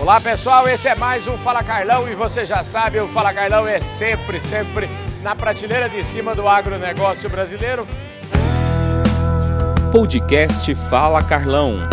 Olá pessoal, esse é mais um Fala Carlão e você já sabe, o Fala Carlão é sempre, sempre na prateleira de cima do agronegócio brasileiro. Podcast Fala Carlão.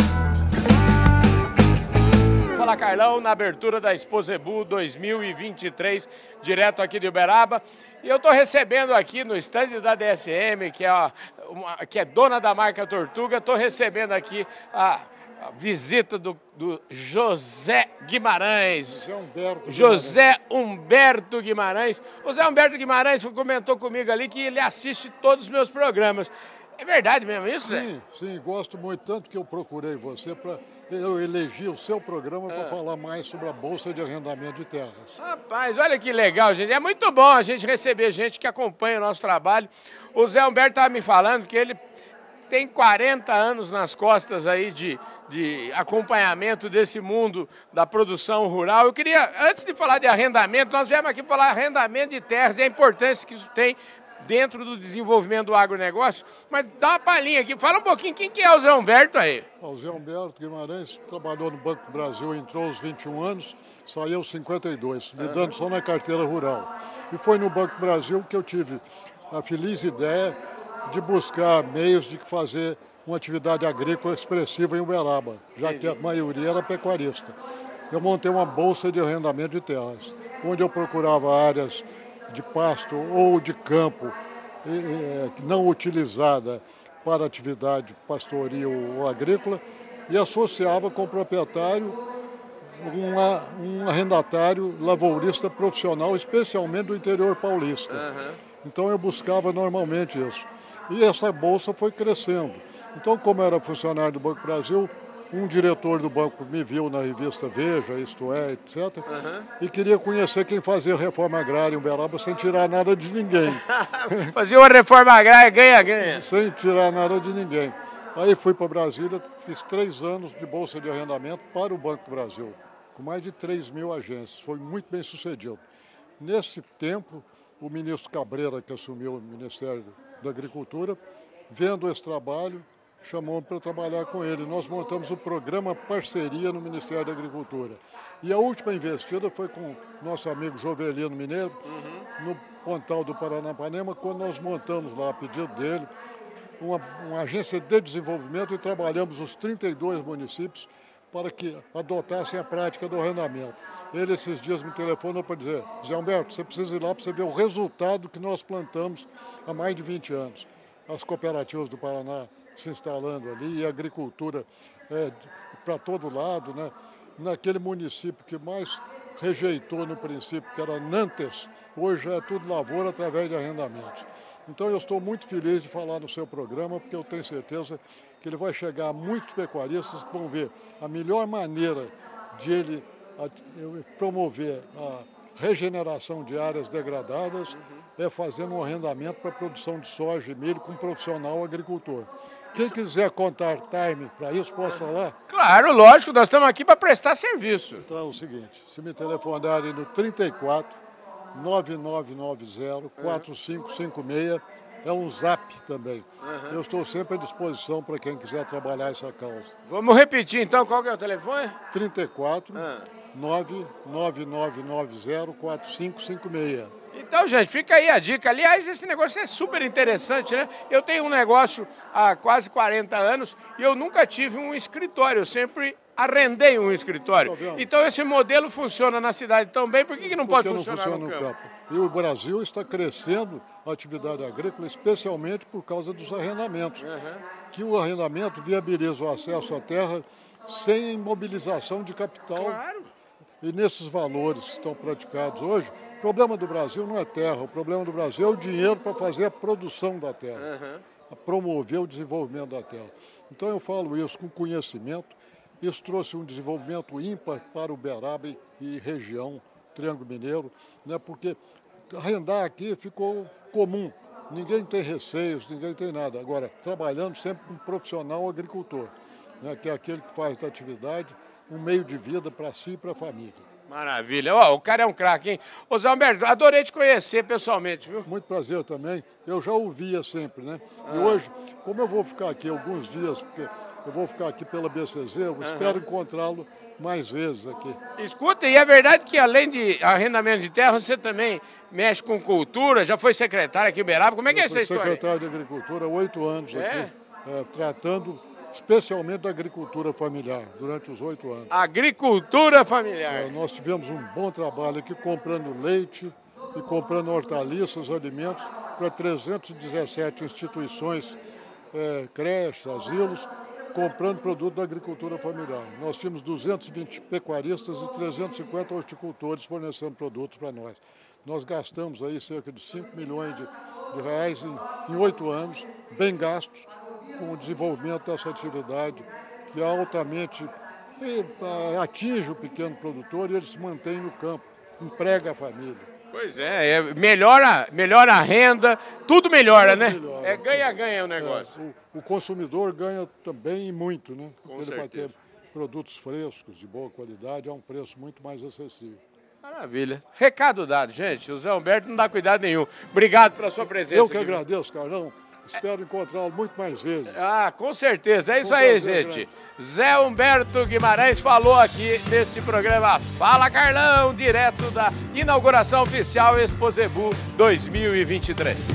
Fala Carlão na abertura da Exposebu 2023, direto aqui de Uberaba. E eu estou recebendo aqui no estande da DSM, que é, uma, que é dona da marca Tortuga, estou recebendo aqui a a visita do, do, José Guimarães. José Humberto. José Humberto Guimarães. O José Humberto Guimarães comentou comigo ali que ele assiste todos os meus programas. É verdade mesmo isso? Sim, sim, gosto muito, tanto que eu procurei você para eu elegi o seu programa para ah. falar mais sobre a Bolsa de Arrendamento de Terras. Rapaz, olha que legal, gente. É muito bom a gente receber gente que acompanha o nosso trabalho. O Zé Humberto estava me falando que ele tem 40 anos nas costas aí de, de acompanhamento desse mundo da produção rural. Eu queria, antes de falar de arrendamento, nós viemos aqui falar arrendamento de terras e a importância que isso tem dentro do desenvolvimento do agronegócio, mas dá uma palhinha aqui, fala um pouquinho quem que é o Zé Humberto aí. O Zé Humberto Guimarães trabalhou no Banco do Brasil, entrou aos 21 anos, saiu aos 52, lidando uhum. só na carteira rural. E foi no Banco do Brasil que eu tive a feliz ideia de buscar meios de fazer uma atividade agrícola expressiva em Uberaba, já que a maioria era pecuarista. Eu montei uma bolsa de arrendamento de terras, onde eu procurava áreas de pasto ou de campo não utilizada para atividade pastoril ou agrícola e associava com o proprietário uma, um arrendatário lavourista profissional, especialmente do interior paulista. Uhum. Então eu buscava normalmente isso. E essa bolsa foi crescendo. Então, como era funcionário do Banco Brasil, um diretor do banco me viu na revista Veja, Isto É, etc., uhum. e queria conhecer quem fazia reforma agrária em Uberaba sem tirar nada de ninguém. fazia uma reforma agrária ganha-ganha. sem tirar nada de ninguém. Aí fui para Brasília, fiz três anos de Bolsa de Arrendamento para o Banco do Brasil, com mais de 3 mil agências. Foi muito bem sucedido. Nesse tempo, o ministro Cabreira, que assumiu o Ministério da Agricultura, vendo esse trabalho, chamou para trabalhar com ele. Nós montamos o programa Parceria no Ministério da Agricultura. E a última investida foi com nosso amigo Jovelino Mineiro, no Pontal do Paranapanema, quando nós montamos lá, a pedido dele, uma, uma agência de desenvolvimento e trabalhamos os 32 municípios para que adotassem a prática do arrendamento. Ele esses dias me telefonou para dizer, Zé Humberto, você precisa ir lá para você ver o resultado que nós plantamos há mais de 20 anos. As cooperativas do Paraná se instalando ali e a agricultura é, para todo lado, né? Naquele município que mais rejeitou no princípio, que era Nantes, hoje é tudo lavoura através de arrendamentos. Então eu estou muito feliz de falar no seu programa, porque eu tenho certeza que ele vai chegar a muitos pecuaristas que vão ver a melhor maneira de ele promover a regeneração de áreas degradadas uhum. é fazendo um arrendamento para a produção de soja e milho com um profissional agricultor. Quem quiser contar time para isso, posso falar? Claro, lógico, nós estamos aqui para prestar serviço. Então é o seguinte, se me telefonarem no 34 9990 4556, é um zap também. Uhum. Eu estou sempre à disposição para quem quiser trabalhar essa causa. Vamos repetir então, qual que é o telefone? 34 uhum. 99990 4556. Então, gente, fica aí a dica. Aliás, esse negócio é super interessante, né? Eu tenho um negócio há quase 40 anos e eu nunca tive um escritório, eu sempre arrendei um escritório. Então, esse modelo funciona na cidade tão bem, por que, que não Porque pode funcionar não funciona no, campo? campo? E o Brasil está crescendo a atividade agrícola, especialmente por causa dos arrendamentos. Uhum. Que o arrendamento viabiliza o acesso à terra sem imobilização de capital. Claro. E nesses valores que estão praticados hoje, o problema do Brasil não é terra, o problema do Brasil é o dinheiro para fazer a produção da terra, a promover o desenvolvimento da terra. Então eu falo isso com conhecimento. Isso trouxe um desenvolvimento ímpar para Uberaba e região, Triângulo Mineiro, né, porque arrendar aqui ficou comum. Ninguém tem receios, ninguém tem nada. Agora, trabalhando sempre com um profissional agricultor, né, que é aquele que faz da atividade um meio de vida para si e para a família. Maravilha. Ó, o cara é um craque, hein? Ô Zé Alberto, adorei te conhecer pessoalmente, viu? Muito prazer também. Eu já ouvia sempre, né? Ah. E hoje, como eu vou ficar aqui alguns dias, porque eu vou ficar aqui pela BCZ, eu espero encontrá-lo mais vezes aqui. Escuta, e é verdade que além de arrendamento de terra, você também mexe com cultura, já foi secretário aqui em Uberaba, como é que é essa história? secretário de Agricultura há oito anos é? aqui, é, tratando especialmente da agricultura familiar, durante os oito anos. Agricultura familiar. É, nós tivemos um bom trabalho aqui comprando leite e comprando hortaliças, alimentos para 317 instituições, é, creches, asilos, comprando produto da agricultura familiar. Nós tínhamos 220 pecuaristas e 350 horticultores fornecendo produtos para nós. Nós gastamos aí cerca de 5 milhões de, de reais em oito anos, bem gastos, com o desenvolvimento dessa atividade que é altamente atinge o pequeno produtor e ele se mantém no campo, emprega a família. Pois é, é melhora, melhora a renda, tudo melhora, tudo né? Melhora, é ganha-ganha o negócio. É, o, o, consumidor ganha também muito, né? Com certeza. ele vai ter produtos frescos, de boa qualidade, a um preço muito mais acessível. Maravilha. Recado dado, gente. O Zé Humberto não dá cuidado nenhum. Obrigado pela sua presença. Eu que agradeço, Carlão. Espero encontrá-lo muito mais vezes. Ah, com certeza. É isso aí, gente. Zé Humberto Guimarães falou aqui neste programa Fala Carlão, direto da inauguração oficial Exposebu 2023.